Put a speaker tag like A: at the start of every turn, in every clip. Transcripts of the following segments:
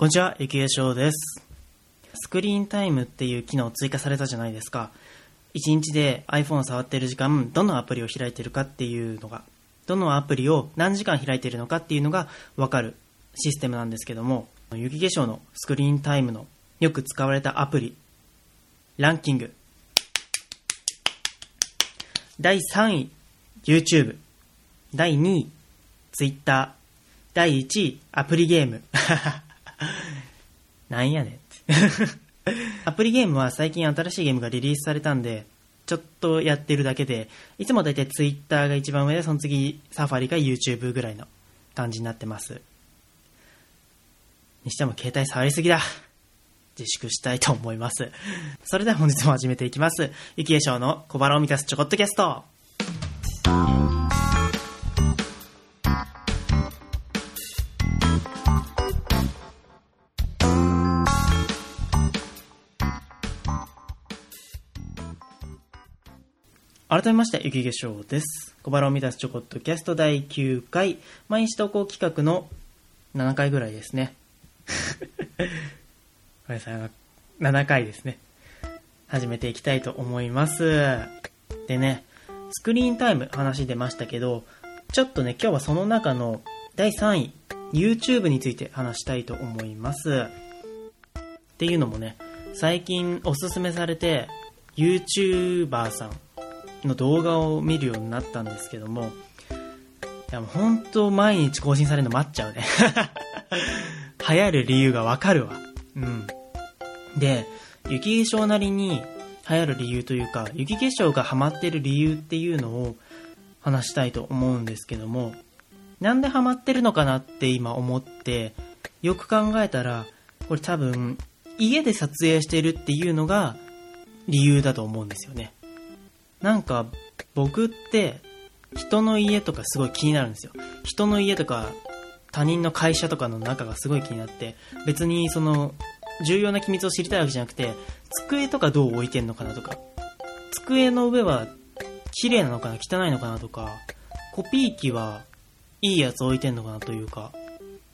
A: こんにちは、ゆきえしょうです。スクリーンタイムっていう機能追加されたじゃないですか。1日で iPhone 触っている時間、どのアプリを開いてるかっていうのが、どのアプリを何時間開いてるのかっていうのがわかるシステムなんですけども、雪化粧のスクリーンタイムのよく使われたアプリ、ランキング。第3位、YouTube。第2位、Twitter。第1位、アプリゲーム。なんやねん。アプリゲームは最近新しいゲームがリリースされたんで、ちょっとやってるだけで、いつもだいたい Twitter が一番上で、その次サファリか YouTube ぐらいの感じになってます。にしても携帯触りすぎだ。自粛したいと思います。それでは本日も始めていきます。ゆきえしょうの小腹を満たすちょこっとキャスト。改めまして、ゆきげしょうです。小腹を満たすチョコットキャスト第9回、毎日投稿企画の7回ぐらいですね。ごめんなさい、7回ですね。始めていきたいと思います。でね、スクリーンタイム話出ましたけど、ちょっとね、今日はその中の第3位、YouTube について話したいと思います。っていうのもね、最近おすすめされて、YouTuber さんの動画を見るようになったんですけども、いやもう本当毎日更新されるの待っちゃうね。流行る理由がわかるわ。うん。で、雪化粧なりに流行る理由というか、雪化粧がハマってる理由っていうのを話したいと思うんですけども、なんでハマってるのかなって今思って、よく考えたら、これ多分、家で撮影してるっていうのが理由だと思うんですよね。なんか、僕って、人の家とかすごい気になるんですよ。人の家とか、他人の会社とかの中がすごい気になって、別にその、重要な機密を知りたいわけじゃなくて、机とかどう置いてんのかなとか、机の上は綺麗なのかな汚いのかなとか、コピー機はいいやつ置いてんのかなというか、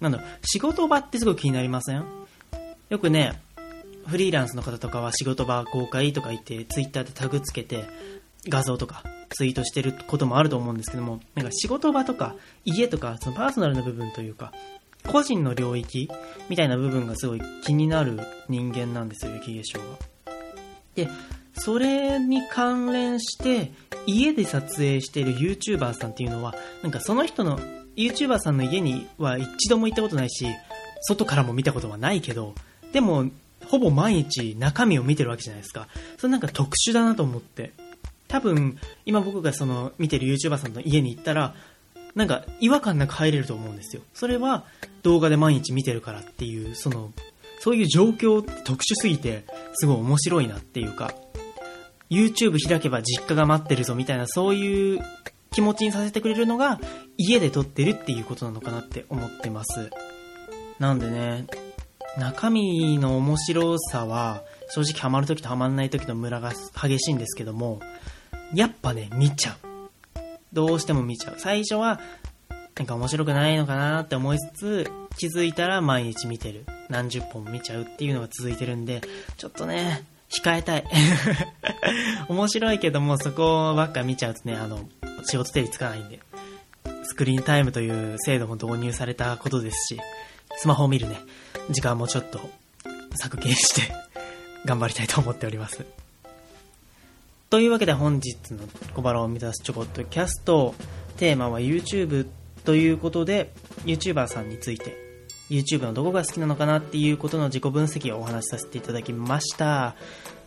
A: なんだろ、仕事場ってすごい気になりません？よくね、フリーランスの方とかは仕事場公開とか言って、ツイッターでタグつけて、画像とかツイートしてることもあると思うんですけども、なんか仕事場とか家とか、そのパーソナルな部分というか、個人の領域みたいな部分がすごい気になる人間なんですよ、雪化粧は。で、それに関連して、家で撮影している YouTuber さんっていうのは、なんかその人の、YouTuber さんの家には一度も行ったことないし、外からも見たことはないけど、でも、ほぼ毎日中身を見てるわけじゃないですか。それなんか特殊だなと思って。多分、今僕がその見てる YouTuber さんの家に行ったら、なんか違和感なく入れると思うんですよ。それは動画で毎日見てるからっていう、その、そういう状況って特殊すぎて、すごい面白いなっていうか、YouTube 開けば実家が待ってるぞみたいな、そういう気持ちにさせてくれるのが、家で撮ってるっていうことなのかなって思ってます。なんでね、中身の面白さは、正直ハマるときとハマんないときのムラが激しいんですけども、やっぱね、見ちゃう。どうしても見ちゃう。最初は、なんか面白くないのかなって思いつつ、気づいたら毎日見てる。何十本見ちゃうっていうのが続いてるんで、ちょっとね、控えたい。面白いけども、そこばっか見ちゃうとね、あの、仕事手につかないんで。スクリーンタイムという制度も導入されたことですし、スマホを見るね、時間もちょっと削減して頑張りたいと思っております。というわけで本日の小腹を満たすちょこっとキャスト、テーマは YouTube ということで、YouTuber さんについて、YouTube のどこが好きなのかなっていうことの自己分析をお話しさせていただきました。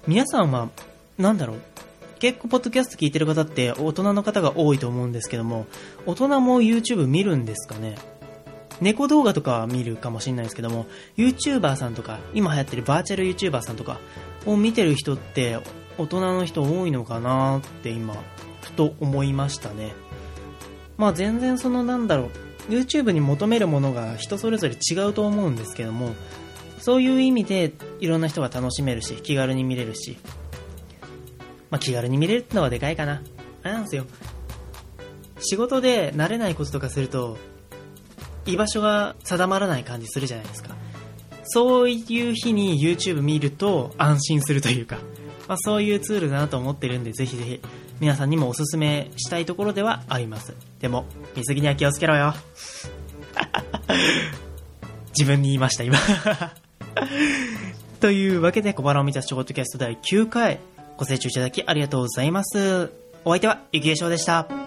A: 皆さんは、なんだろう、結構ポッドキャスト聞いてる方って大人の方が多いと思うんですけども、大人も YouTube 見るんですかね？猫動画とかは見るかもしれないですけども、YouTuber さんとか、今流行ってるバーチャル YouTuber さんとかを見てる人って大人の人多いのかなって今、ふと思いましたね。まあ全然そのなんだろう、YouTube に求めるものが人それぞれ違うと思うんですけども、そういう意味でいろんな人が楽しめるし、気軽に見れるし、まあ気軽に見れるってのはでかいかな。あれなんですよ。仕事で慣れないこととかすると、居場所が定まらない感じするじゃないですか。そういう日に YouTube 見ると安心するというか、まあ、そういうツールだなと思ってるんで、ぜひぜひ皆さんにもおすすめしたいところではあります。でも、水着には気をつけろよ。自分に言いました、今 というわけで、小腹を満たすショートキャスト第9回、ご清聴いただきありがとうございます。お相手は、ゆきえしょうでした。